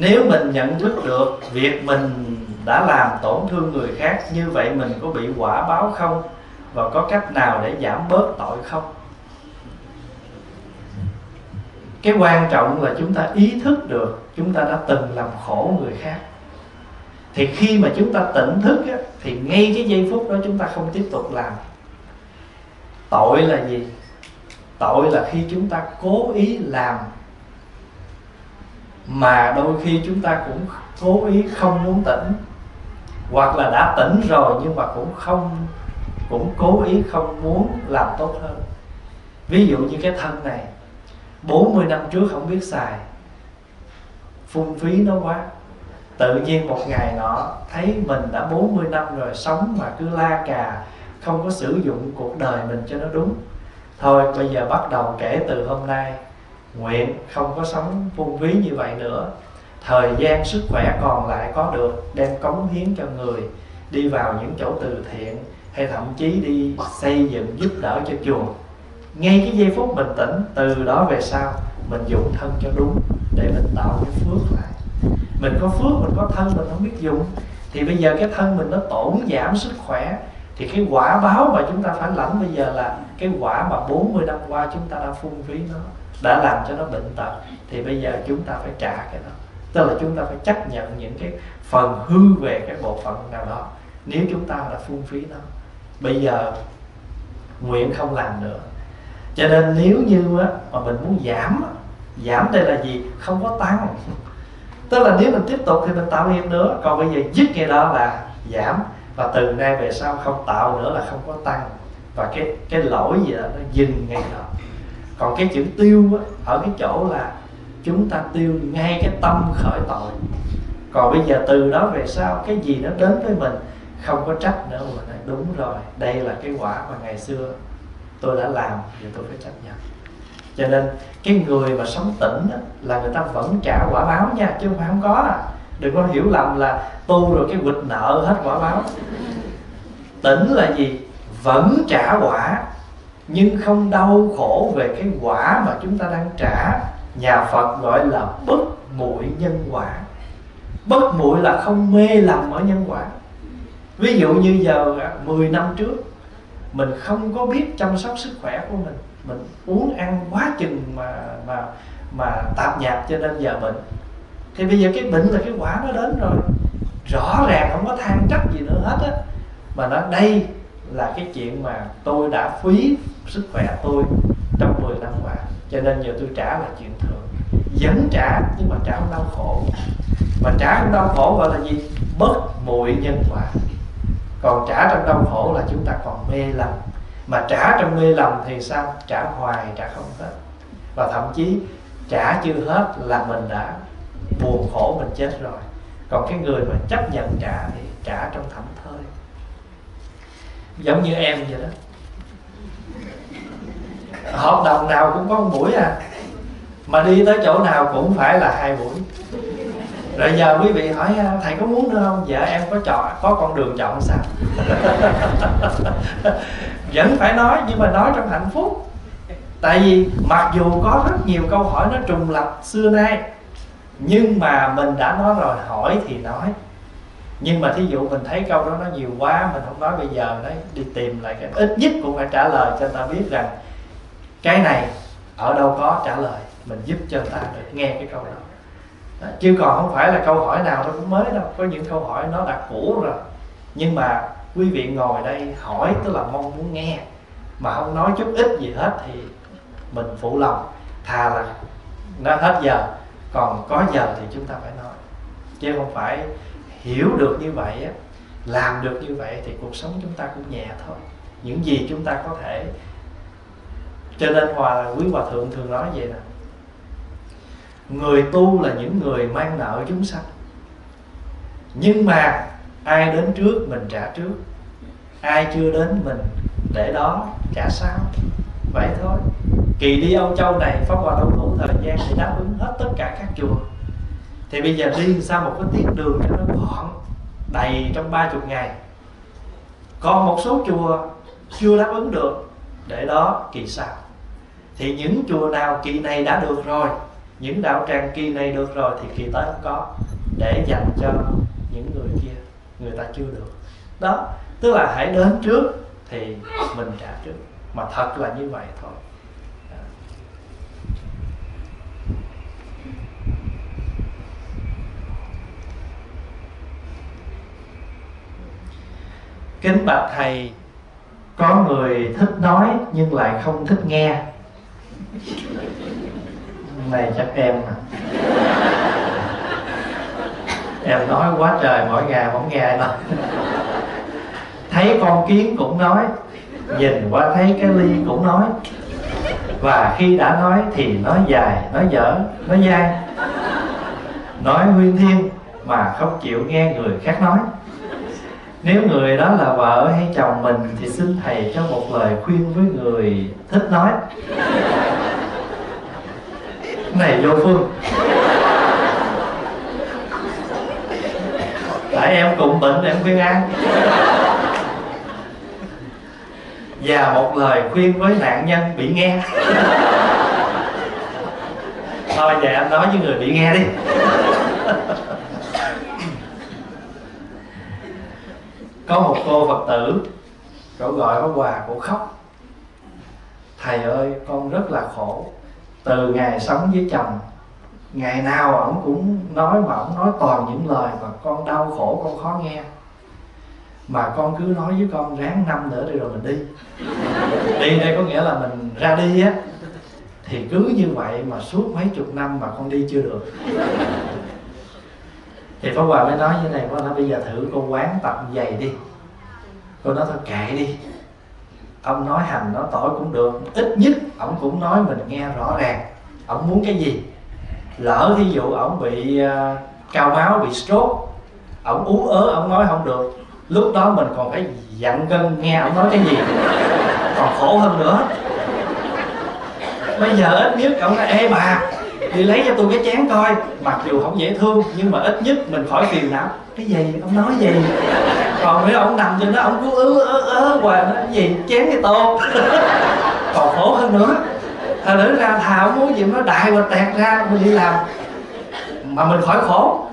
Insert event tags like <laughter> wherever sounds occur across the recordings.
nếu mình nhận thức được việc mình đã làm tổn thương người khác như vậy mình có bị quả báo không? Và có cách nào để giảm bớt tội không? Cái quan trọng là chúng ta ý thức được chúng ta đã từng làm khổ người khác. Thì khi mà chúng ta tỉnh thức á, thì ngay cái giây phút đó chúng ta không tiếp tục làm. Tội là gì? Tội là khi chúng ta cố ý làm mà đôi khi chúng ta cũng cố ý không muốn tỉnh. Hoặc là đã tỉnh rồi nhưng mà cũng không, cũng cố ý không muốn làm tốt hơn. Ví dụ như cái thân này 40 năm trước không biết xài, phung phí nó quá. Tự nhiên một ngày nọ, thấy mình đã 40 năm rồi, sống mà cứ la cà, không có sử dụng cuộc đời mình cho nó đúng. Thôi, bây giờ bắt đầu kể từ hôm nay nguyện không có sống phung phí như vậy nữa. Thời gian sức khỏe còn lại có được đem cống hiến cho người, đi vào những chỗ từ thiện, hay thậm chí đi xây dựng giúp đỡ cho chùa ngay cái giây phút bình tĩnh, từ đó về sau, mình dụng thân cho đúng để mình tạo cái phước lại. Mình có phước, mình có thân, mình không biết dùng. Thì bây giờ cái thân mình nó tổn giảm sức khỏe, thì cái quả báo mà chúng ta phải lãnh bây giờ là cái quả mà 40 năm qua chúng ta đã phung phí nó đã làm cho nó bệnh tật thì bây giờ chúng ta phải trả cái đó. Tức là chúng ta phải chấp nhận những cái phần hư về cái bộ phận nào đó nếu chúng ta đã phung phí nó. Bây giờ nguyện không làm nữa. Cho nên nếu như á, mà mình muốn giảm giảm đây là gì? Không có tăng. <laughs> Tức là nếu mình tiếp tục thì mình tạo nghiệp nữa. Còn bây giờ dứt cái đó là giảm. Và từ nay về sau không tạo nữa là không có tăng. Và cái cái lỗi gì đó nó dừng ngay đó còn cái chữ tiêu á, ở cái chỗ là chúng ta tiêu ngay cái tâm khởi tội. Còn bây giờ từ đó về sau cái gì nó đến với mình không có trách nữa mà nói đúng rồi đây là cái quả mà ngày xưa tôi đã làm thì tôi phải chấp nhận. Cho nên cái người mà sống tỉnh á, là người ta vẫn trả quả báo nha chứ không phải không có à. đừng có hiểu lầm là tu rồi cái quỵt nợ hết quả báo. Tỉnh là gì? Vẫn trả quả nhưng không đau khổ về cái quả mà chúng ta đang trả, nhà phật gọi là bất muội nhân quả. Bất muội là không mê lầm ở nhân quả. Ví dụ như giờ à, 10 năm trước, mình không có biết chăm sóc sức khỏe của mình. Mình uống ăn quá chừng mà mà mà tạp nhạt cho nên giờ bệnh. Thì bây giờ cái bệnh là cái quả nó đến rồi. Rõ ràng không có than trách gì nữa hết á. Mà nó đây là cái chuyện mà tôi đã phí sức khỏe tôi trong 10 năm qua. Cho nên giờ tôi trả là chuyện thường. Vẫn trả, nhưng mà trả không đau khổ. Mà trả không đau khổ gọi là gì? Bất muội nhân quả. Còn trả trong đau khổ là chúng ta còn mê lầm. Mà trả trong mê lầm thì sao? Trả hoài, trả không hết. Và thậm chí trả chưa hết là mình đã buồn khổ, mình chết rồi. Còn cái người mà chấp nhận trả thì trả trong thảnh thơi giống như em vậy đó. Hợp đồng nào cũng có một buổi à. Mà đi tới chỗ nào cũng phải là hai buổi. Rồi giờ quý vị hỏi à, thầy có muốn nữa không? Dạ em có chọn có con đường chọn sao? <laughs> Vẫn phải nói, nhưng mà nói trong hạnh phúc. Tại vì mặc dù có rất nhiều câu hỏi nó trùng lập xưa nay, nhưng mà mình đã nói rồi, hỏi thì nói nhưng mà thí dụ mình thấy câu đó nó nhiều quá mình không nói bây giờ đấy đi tìm lại cái ít nhất cũng phải trả lời cho người ta biết rằng cái này ở đâu có trả lời mình giúp cho người ta được nghe cái câu đó. Đó, chứ còn không phải là câu hỏi nào nó cũng mới đâu có những câu hỏi nó đã cũ rồi. Nhưng mà quý vị ngồi đây hỏi tức là mong muốn nghe mà không nói chút ít gì hết thì mình phụ lòng thà là nó hết giờ còn có giờ thì chúng ta phải nói. Chứ không phải hiểu được như vậy á, làm được như vậy thì cuộc sống chúng ta cũng nhẹ thôi. Những gì chúng ta có thể. Cho nên hòa, quý hòa thượng thường nói vậy nè. Người tu là những người mang nợ chúng sanh. Nhưng mà ai đến trước mình trả trước. Ai chưa đến mình để đó trả sau. Vậy thôi. Kỳ đi âu châu này, pháp hòa đâu đủ thời gian để đáp ứng hết tất cả các chùa thì bây giờ đi sao một cái tiết đường cho nó gọn, đầy trong ba chục ngày. Còn một số chùa chưa đáp ứng được, để đó kỳ sau. Thì những chùa nào kỳ này đã được rồi, những đạo tràng kỳ này được rồi, thì kỳ tới không có, để dành cho những người kia, người ta chưa được. Đó, tức là hãy đến trước thì mình trả trước. Mà thật là như vậy thôi. Kính bạch thầy, có người thích nói nhưng lại không thích nghe. Này, chắc em à. Em nói quá trời, mỗi ngày mỗi nghe ai nói. Thấy con kiến cũng nói, nhìn qua thấy cái ly cũng nói. Và khi đã nói thì nói dài, nói dở, nói dai. Nói nguyên thiên mà không chịu nghe người khác nói nếu người đó là vợ hay chồng mình thì xin thầy cho một lời khuyên với người thích nói. Này, vô phương. Tại em cũng bệnh, em khuyên ăn và một lời khuyên với nạn nhân bị nghe. Thôi, vậy anh nói với người bị nghe đi. Có một cô phật tử cổ gọi có quà cổ khóc. Thầy ơi, con rất là khổ. Từ ngày sống với chồng, ngày nào ổng cũng nói mà ổng nói toàn những lời mà con đau khổ, con khó nghe. Mà con cứ nói với con ráng năm nữa đi rồi mình đi. <laughs> Đi đây có nghĩa là mình ra đi á. Thì cứ như vậy mà suốt mấy chục năm mà con đi chưa được thì Pháp Hòa mới nói như này Pháp nói bây giờ thử con quán tập giày đi. Cô nói thôi kệ đi. Ông nói hành nói tỏi cũng được Ít nhất ông cũng nói mình nghe rõ ràng. Ông muốn cái gì? Lỡ thí dụ ông bị uh, cao máu, bị stroke Ông ú ớ, ông nói không được. Lúc đó mình còn phải dặn gân nghe ông nói cái gì. Còn khổ hơn nữa. Bây giờ ít nhất ông nói Ê bà đi lấy cho tôi cái chén coi. Mặc dù không dễ thương, nhưng mà ít nhất mình khỏi phiền não. Cái gì? Ông nói gì? Còn nếu ông nằm trên đó, ông cứ ứ ớ ớ hoài nó gì? Chén cái tô. <laughs> Còn khổ hơn nữa thà nữ ra thà ông muốn gì nó đại và tẹt ra, mình đi làm. Mà mình khỏi khổ.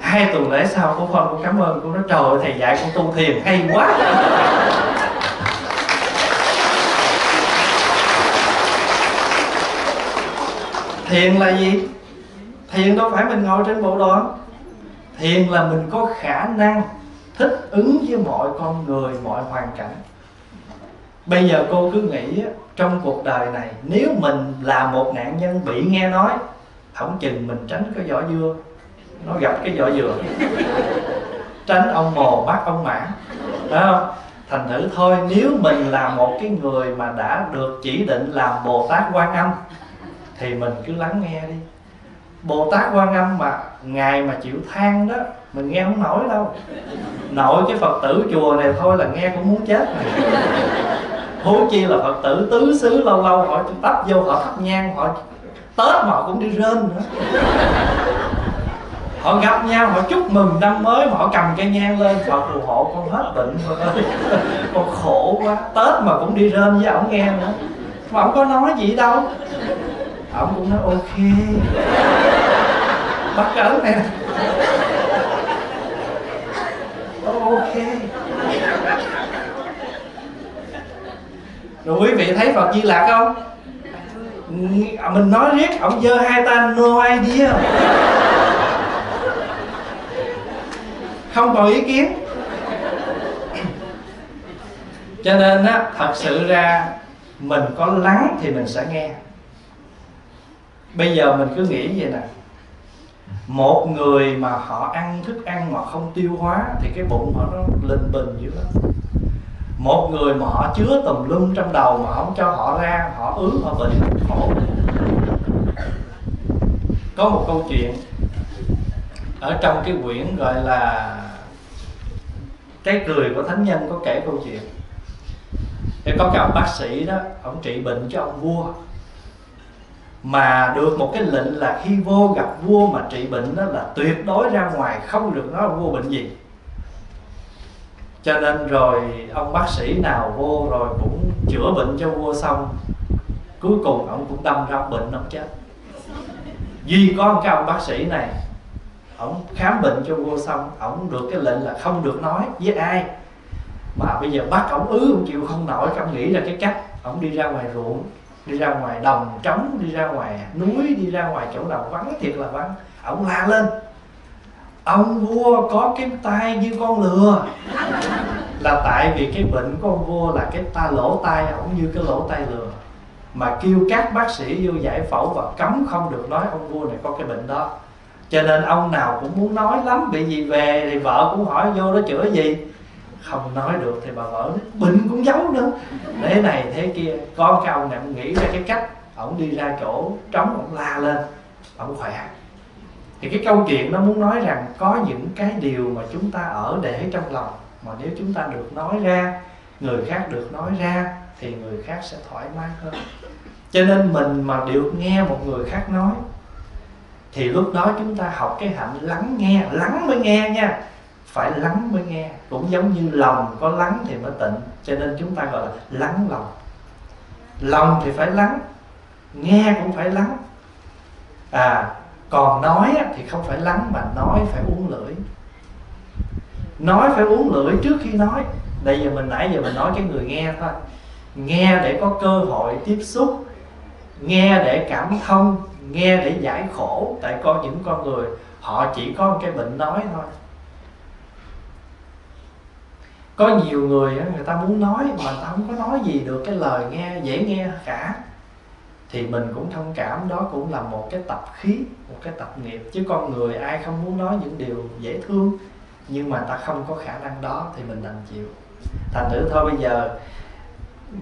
Hai tuần lễ sau, cô phân cũng cảm ơn cô, nói, trời ơi, thầy dạy con tu thiền hay quá. Thiền là gì? Thiền đâu phải mình ngồi trên bộ đoàn thiền là mình có khả năng thích ứng với mọi con người, mọi hoàn cảnh. Bây giờ cô cứ nghĩ trong cuộc đời này, nếu mình là một nạn nhân bị nghe nói không chừng mình tránh cái vỏ dưa. Nó gặp cái vỏ dừa. <laughs> Tránh ông mồ, bắt ông mã. Đó không? Thành thử thôi, nếu mình là một cái người mà đã được chỉ định làm bồ tát quan âm thì mình cứ lắng nghe đi. Bồ tát quan âm mà ngài mà chịu than đó, mình nghe không nổi đâu. Nội cái phật tử chùa này thôi là nghe cũng muốn chết này huống chi là phật tử tứ xứ lâu lâu họ tấp vô, họ thắp nhang, họ tết mà họ cũng đi rên nữa. Họ gặp nhau, họ chúc mừng năm mới mà họ cầm cây nhang lên họ phù hộ con hết bệnh con khổ quá, tết mà cũng đi rên với ổng nghe nữa. Mà ổng có nói gì đâu ổng cũng nói ok. Bắt cỡ này ok. Rồi quý vị thấy phật di lạc không? Mình nói riết, ông giơ hai tay no idea không còn ý kiến. Cho nên á, thật sự ra mình có lắng thì mình sẽ nghe bây giờ mình cứ nghĩ vậy nè. Một người mà họ ăn thức ăn mà không tiêu hóa thì cái bụng họ nó linh bình dữ lắm. Một người mà họ chứa tùm lum trong đầu mà không cho họ ra, họ ứ, họ bệnh khổ. Có một câu chuyện ở trong cái quyển gọi là cái cười của thánh nhân có kể câu chuyện. Thì có cả bác sĩ đó, ông trị bệnh cho ông vua mà được một cái lệnh là khi vô gặp vua mà trị bệnh đó là tuyệt đối ra ngoài, không được nói vua bệnh gì. Cho nên rồi ông bác sĩ nào vô rồi cũng chữa bệnh cho vua xong, cuối cùng ông cũng đâm ra bệnh ông chết. Duy có một cái ông bác sĩ này, ông khám bệnh cho vua xong, ông được cái lệnh là không được nói với ai. Mà bây giờ bắt ông ứ, ông chịu không nổi, ông nghĩ ra cái cách, ông đi ra ngoài ruộng đi ra ngoài đồng trống, đi ra ngoài núi, đi ra ngoài chỗ nào vắng, thiệt là vắng. Ông la lên. Ông vua có cái tay như con lừa. Là tại vì cái bệnh của ông vua là cái ta lỗ tai, ổng như cái lỗ tai lừa. Mà kêu các bác sĩ vô giải phẫu và cấm không được nói ông vua này có cái bệnh đó. Cho nên ông nào cũng muốn nói lắm, bị gì về thì vợ cũng hỏi, vô đó chữa gì? Không nói được thì bà vợ bệnh cũng giấu nữa. Thế này, thế kia, con cái ông này ông nghĩ ra cái cách ổng đi ra chỗ trống ổng la lên ổng khỏe. Thì cái câu chuyện nó muốn nói rằng có những cái điều mà chúng ta ở để trong lòng, mà nếu chúng ta được nói ra, người khác được nói ra, thì người khác sẽ thoải mái hơn. Cho nên mình mà được nghe một người khác nói, thì lúc đó chúng ta học cái hạnh lắng nghe, lắng mới nghe nha phải lắng mới nghe. Cũng giống như lòng có lắng thì mới tịnh. Cho nên chúng ta gọi là lắng lòng. Lòng thì phải lắng, nghe cũng phải lắng. À còn nói thì không phải lắng mà nói phải uống lưỡi. Nói phải uống lưỡi trước khi nói. Đây giờ mình, nãy giờ mình nói cái người nghe thôi. Nghe để có cơ hội tiếp xúc. Nghe để cảm thông. Nghe để giải khổ. Tại con những con người, họ chỉ có một cái bệnh nói thôi có nhiều người người ta muốn nói mà ta không có nói gì được, cái lời nghe dễ nghe cả. Thì mình cũng thông cảm, đó cũng là một cái tập khí, một cái tập nghiệp. Chứ con người ai không muốn nói những điều dễ thương, nhưng mà ta không có khả năng đó thì mình đành chịu. Thành thử thôi, bây giờ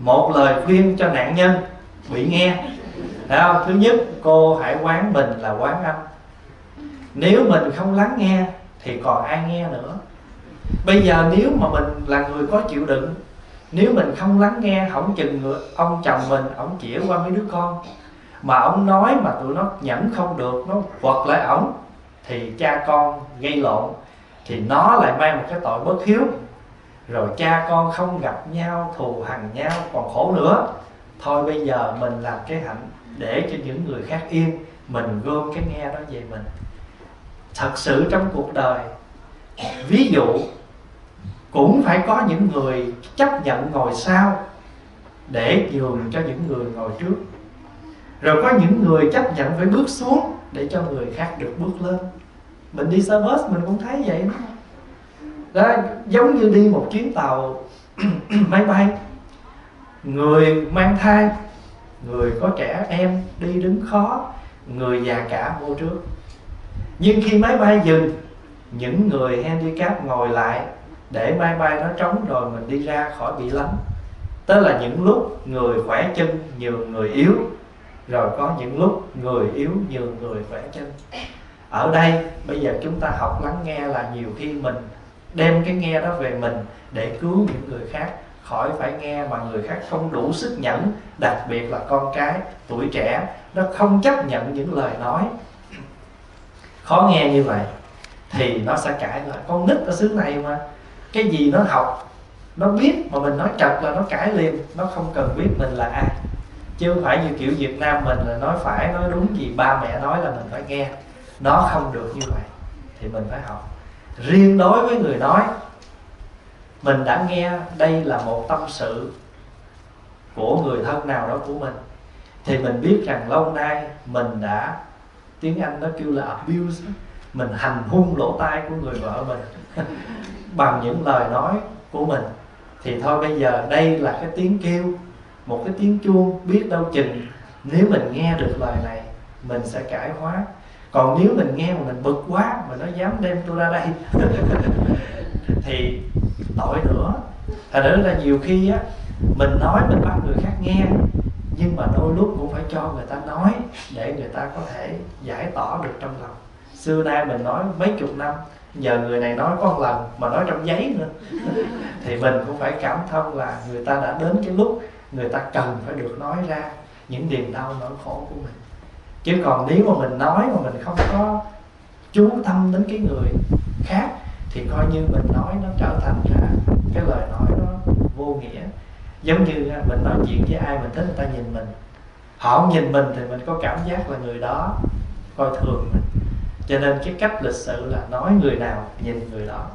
một lời khuyên cho nạn nhân, bị nghe. Thấy không? thứ nhất, cô hãy quán mình là quán âm. Nếu mình không lắng nghe thì còn ai nghe nữa? Bây giờ nếu mà mình là người có chịu đựng nếu mình không lắng nghe không chừng người, ông chồng mình ông chĩa qua mấy đứa con mà ông nói mà tụi nó nhẫn không được nó quật lại ổng thì cha con gây lộn thì nó lại mang một cái tội bất hiếu. Rồi cha con không gặp nhau thù hằn nhau còn khổ nữa. Thôi bây giờ mình làm cái hạnh để cho những người khác yên mình gom cái nghe đó về mình. Thật sự trong cuộc đời ví dụ cũng phải có những người chấp nhận ngồi sau để nhường cho những người ngồi trước. Rồi có những người chấp nhận phải bước xuống để cho người khác được bước lên. Mình đi xe bus mình cũng thấy vậy đó, đó giống như đi một chuyến tàu <clears throat> máy bay. Người mang thai người có trẻ em đi đứng khó người già cả vô trước. Nhưng khi máy bay dừng những người handicap ngồi lại để máy bay nó trống rồi mình đi ra khỏi bị lắm tức là những lúc người khỏe chân nhường người yếu, rồi có những lúc người yếu nhường người khỏe chân. Ở đây, bây giờ chúng ta học lắng nghe là nhiều khi mình đem cái nghe đó về mình để cứu những người khác, khỏi phải nghe mà người khác không đủ sức nhẫn, đặc biệt là con cái, tuổi trẻ, nó không chấp nhận những lời nói. Khó nghe như vậy thì nó sẽ cãi lại. Con nít ở xứ này mà. Cái gì nó học, nó biết mà mình nói trật là nó cãi liền. Nó không cần biết mình là ai. Chứ không phải như kiểu việt nam mình là nói phải nói đúng gì ba mẹ nói là mình phải nghe. Nó không được như vậy, thì mình phải học. Riêng đối với người nói, mình đã nghe đây là một tâm sự của người thân nào đó của mình, thì mình biết rằng lâu nay mình đã, tiếng anh nó kêu là abuse mình hành hung lỗ tai của người vợ mình. <laughs> Bằng những lời nói của mình. Thì thôi bây giờ đây là cái tiếng kêu, một cái tiếng chuông biết đâu chừng nếu mình nghe được lời này, mình sẽ cải hóa. Còn nếu mình nghe mà mình bực quá mà nó dám đem tôi ra đây, <laughs> thì tội nữa. Thành ra là nhiều khi á, mình nói mình bắt người khác nghe, nhưng mà đôi lúc cũng phải cho người ta nói để người ta có thể giải tỏa được trong lòng xưa nay mình nói mấy chục năm, giờ người này nói có một lần mà nói trong giấy nữa. Thì mình cũng phải cảm thông là người ta đã đến cái lúc người ta cần phải được nói ra những niềm đau nỗi khổ của mình. Chứ còn nếu mà mình nói mà mình không có chú tâm đến cái người khác, thì coi như mình nói nó trở thành là cái lời nói nó vô nghĩa. Giống như mình nói chuyện với ai mình thích người ta nhìn mình. Họ không nhìn mình thì mình có cảm giác là người đó coi thường mình cho nên cái cách lịch sự là nói người nào, nhìn người đó.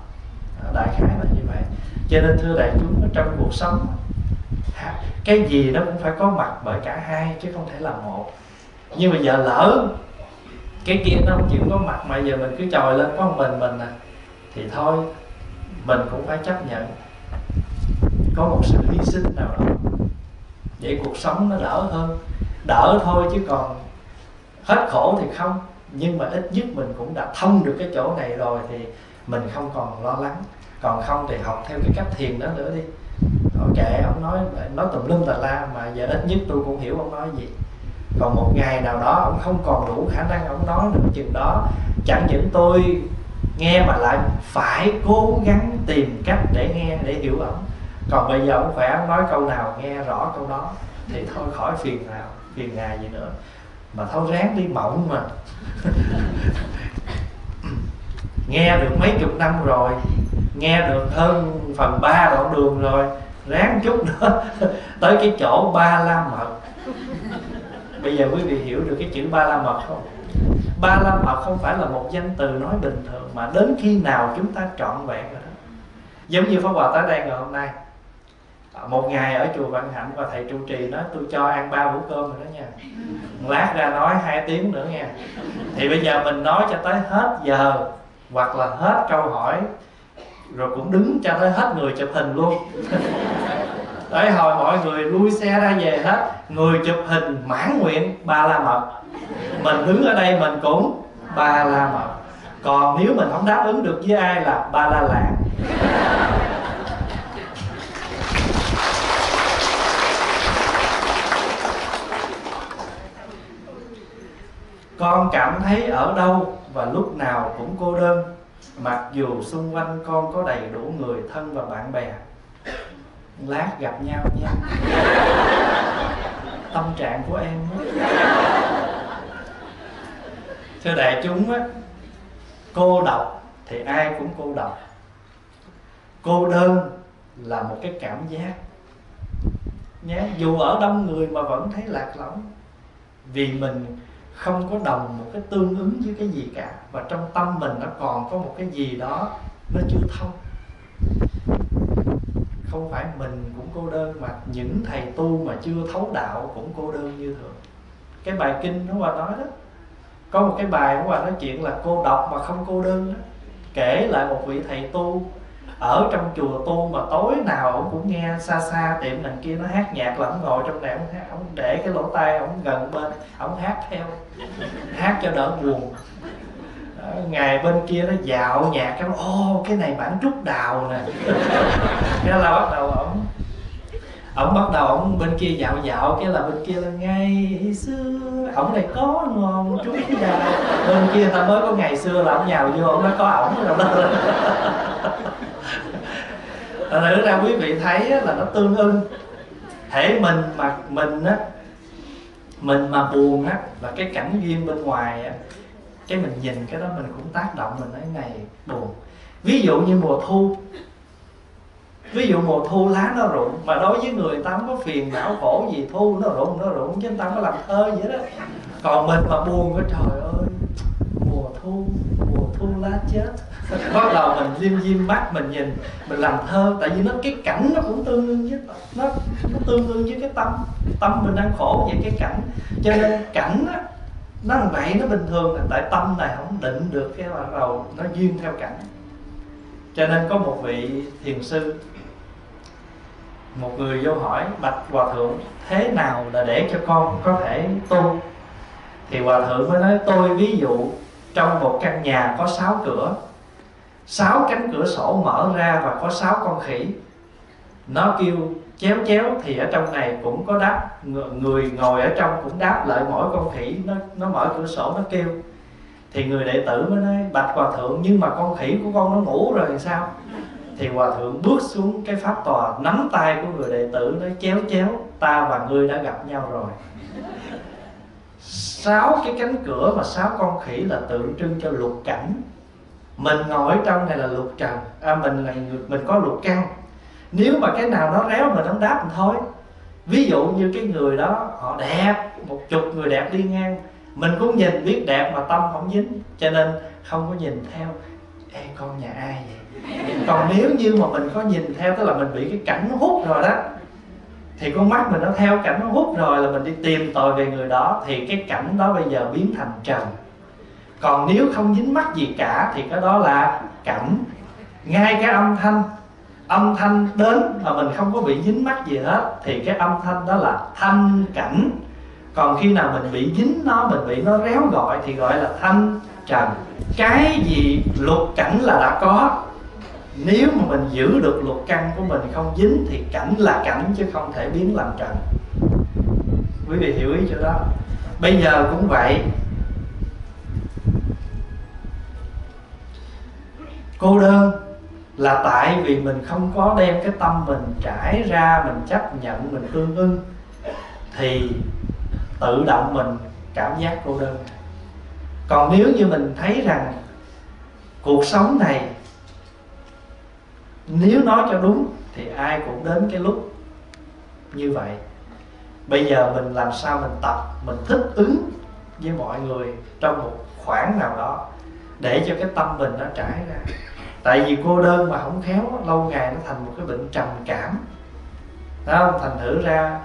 À, đại khái là như vậy. Cho nên thưa đại chúng trong cuộc sống cái gì nó cũng phải có mặt bởi cả hai, chứ không thể là một. Nhưng mà giờ lỡ cái kia nó không chịu có mặt mà giờ mình cứ trồi lên có mình mình à thì thôi, mình cũng phải chấp nhận có một sự hy sinh nào đó. Vậy cuộc sống nó đỡ hơn. Đỡ thôi chứ còn hết khổ thì không nhưng mà ít nhất mình cũng đã thông được cái chỗ này rồi thì mình không còn lo lắng. Còn không thì học theo cái cách thiền đó nữa đi. Họ kệ, ông nói nói tùm lum tà la mà giờ ít nhất tôi cũng hiểu ông nói gì. Còn một ngày nào đó ông không còn đủ khả năng ông nói được chừng đó chẳng những tôi nghe mà lại phải cố gắng tìm cách để nghe, để hiểu ông. Còn bây giờ ông khỏe ông nói câu nào, nghe rõ câu đó thì thôi, khỏi phiền nào, phiền ngày gì nữa mà thâu ráng đi mộng mà. Nghe được mấy chục năm rồi, nghe được hơn phần ba đoạn đường rồi, ráng chút nữa, <laughs> tới cái chỗ ba la mật. Bây giờ quý vị hiểu được cái chữ ba la mật không? Ba la mật không phải là một danh từ nói bình thường, mà đến khi nào chúng ta trọn vẹn rồi đó. Giống như pháp hòa tới đây ngày hôm nay một ngày ở chùa Vạn Hạnh và thầy trụ trì nói, tôi cho ăn ba bữa cơm rồi đó nha. Lát ra nói hai tiếng nữa nha. Thì bây giờ mình nói cho tới hết giờ, hoặc là hết câu hỏi, rồi cũng đứng cho tới hết người chụp hình luôn. <laughs> Tới hồi mọi người lui xe ra về hết, người chụp hình mãn nguyện, ba la mật. Mình đứng ở đây mình cũng ba la mật. Còn nếu mình không đáp ứng được với ai là ba la lạc. Con cảm thấy ở đâu và lúc nào cũng cô đơn, mặc dù xung quanh con có đầy đủ người thân và bạn bè. Lát gặp nhau nhé tâm trạng của em đó. thưa đại chúng á, cô độc thì ai cũng cô độc. Cô đơn là một cái cảm giác nhé. Dù ở đông người mà vẫn thấy lạc lõng. Vì mình không có đồng một cái tương ứng với cái gì cả. Và trong tâm mình nó còn có một cái gì đó nó chưa thông. Không phải mình cũng cô đơn, mà những thầy tu mà chưa thấu đạo cũng cô đơn như thường. Cái bài kinh nó qua nói đó, có một cái bài nó qua nói chuyện là cô độc mà không cô đơn đó. Kể lại một vị thầy tu ở trong chùa tu mà tối nào ông cũng nghe xa xa, tiệm đằng kia nó hát nhạc là ông ngồi trong này, ông hát, ông để cái lỗ tai ông gần bên, ông hát theo, hát cho đỡ buồn. Ờ, ngày bên kia nó dạo nhạc, cái ô, cái này bản trúc đào nè. Cái là bắt đầu ổng ổng bắt đầu ổng bên kia dạo dạo, cái là bên kia là, ngày xưa ổng này có ngon trúc đào. Bên kia ta mới có ngày xưa là ổng nhào vô, ổng nó có ổng rồi đó thử ra quý vị thấy là nó tương ưng. Thể mình mà mình á, mình mà buồn á, là cái cảnh duyên bên ngoài á, cái mình nhìn cái đó mình cũng tác động mình nói ngày buồn. Ví dụ như mùa thu. Ví dụ mùa thu lá nó rụng, mà đối với người ta không có phiền não khổ gì, thu nó rụng nó rụng, chứ người ta không có làm thơ vậy đó. Còn mình mà buồn cái trời ơi, mùa thu mùa thu lá chết bắt đầu mình diêm diêm mắt, mình nhìn, mình làm thơ, tại vì nó, cái cảnh nó cũng tương đương với, nó nó tương đương với cái tâm tâm mình đang khổ vậy cái cảnh. Cho nên cảnh á, nó là vậy, nó bình thường là tại tâm này không định được cái bắt đầu nó duyên theo cảnh. Cho nên có một vị thiền sư, một người vô hỏi, bạch hòa thượng, thế nào là để cho con có thể tu? Thì hòa thượng mới nói, tôi ví dụ trong một căn nhà có sáu cửa sáu cánh cửa sổ mở ra và có sáu con khỉ. Nó kêu, chéo chéo. Thì ở trong này cũng có đáp. Người ngồi ở trong cũng đáp lại mỗi con khỉ. Nó nó mở cửa sổ, nó kêu. Thì người đệ tử mới nói, bạch hòa thượng, nhưng mà con khỉ của con nó ngủ rồi thì sao? Thì hòa thượng bước xuống cái pháp tòa, nắm tay của người đệ tử, nói, chéo chéo, ta và ngươi đã gặp nhau rồi. Sáu cái cánh cửa và sáu con khỉ là tượng trưng cho lục cảnh mình ngồi trong này là lục trần à, mình là mình có lục căn. Nếu mà cái nào nó réo mình không đáp mình thôi. Ví dụ như cái người đó họ đẹp một chục người đẹp đi ngang. Mình cũng nhìn biết đẹp mà tâm không dính cho nên không có nhìn theo Ê con nhà ai vậy? Còn nếu như mà mình có nhìn theo tức là mình bị cái cảnh nó hút rồi đó thì con mắt mình nó theo cảnh nó hút rồi là mình đi tìm tội về người đó thì cái cảnh đó bây giờ biến thành trần còn nếu không dính mắt gì cả thì cái đó là cảnh ngay cái âm thanh âm thanh đến mà mình không có bị dính mắt gì hết thì cái âm thanh đó là thanh cảnh. Còn khi nào mình bị dính nó, mình bị nó réo gọi thì gọi là thanh trần. Cái gì luật cảnh là đã có. Nếu mà mình giữ được luật căn của mình không dính thì cảnh là cảnh chứ không thể biến làm trần. Quý vị hiểu ý chỗ đó. Bây giờ cũng vậy cô đơn là tại vì mình không có đem cái tâm mình trải ra, mình chấp nhận, mình tương ưng. Thì tự động mình cảm giác cô đơn. Còn nếu như mình thấy rằng cuộc sống này, nếu nói cho đúng thì ai cũng đến cái lúc như vậy. Bây giờ mình làm sao mình tập, mình thích ứng với mọi người trong một khoảng nào đó để cho cái tâm mình nó trải ra. Tại vì cô đơn mà không khéo, lâu ngày nó thành một cái bệnh trầm cảm. Đó không? thành thử ra,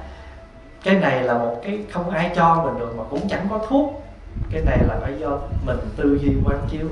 cái này là một cái không ai cho mình được mà cũng chẳng có thuốc. Cái này là phải do mình tư duy quán chiếu.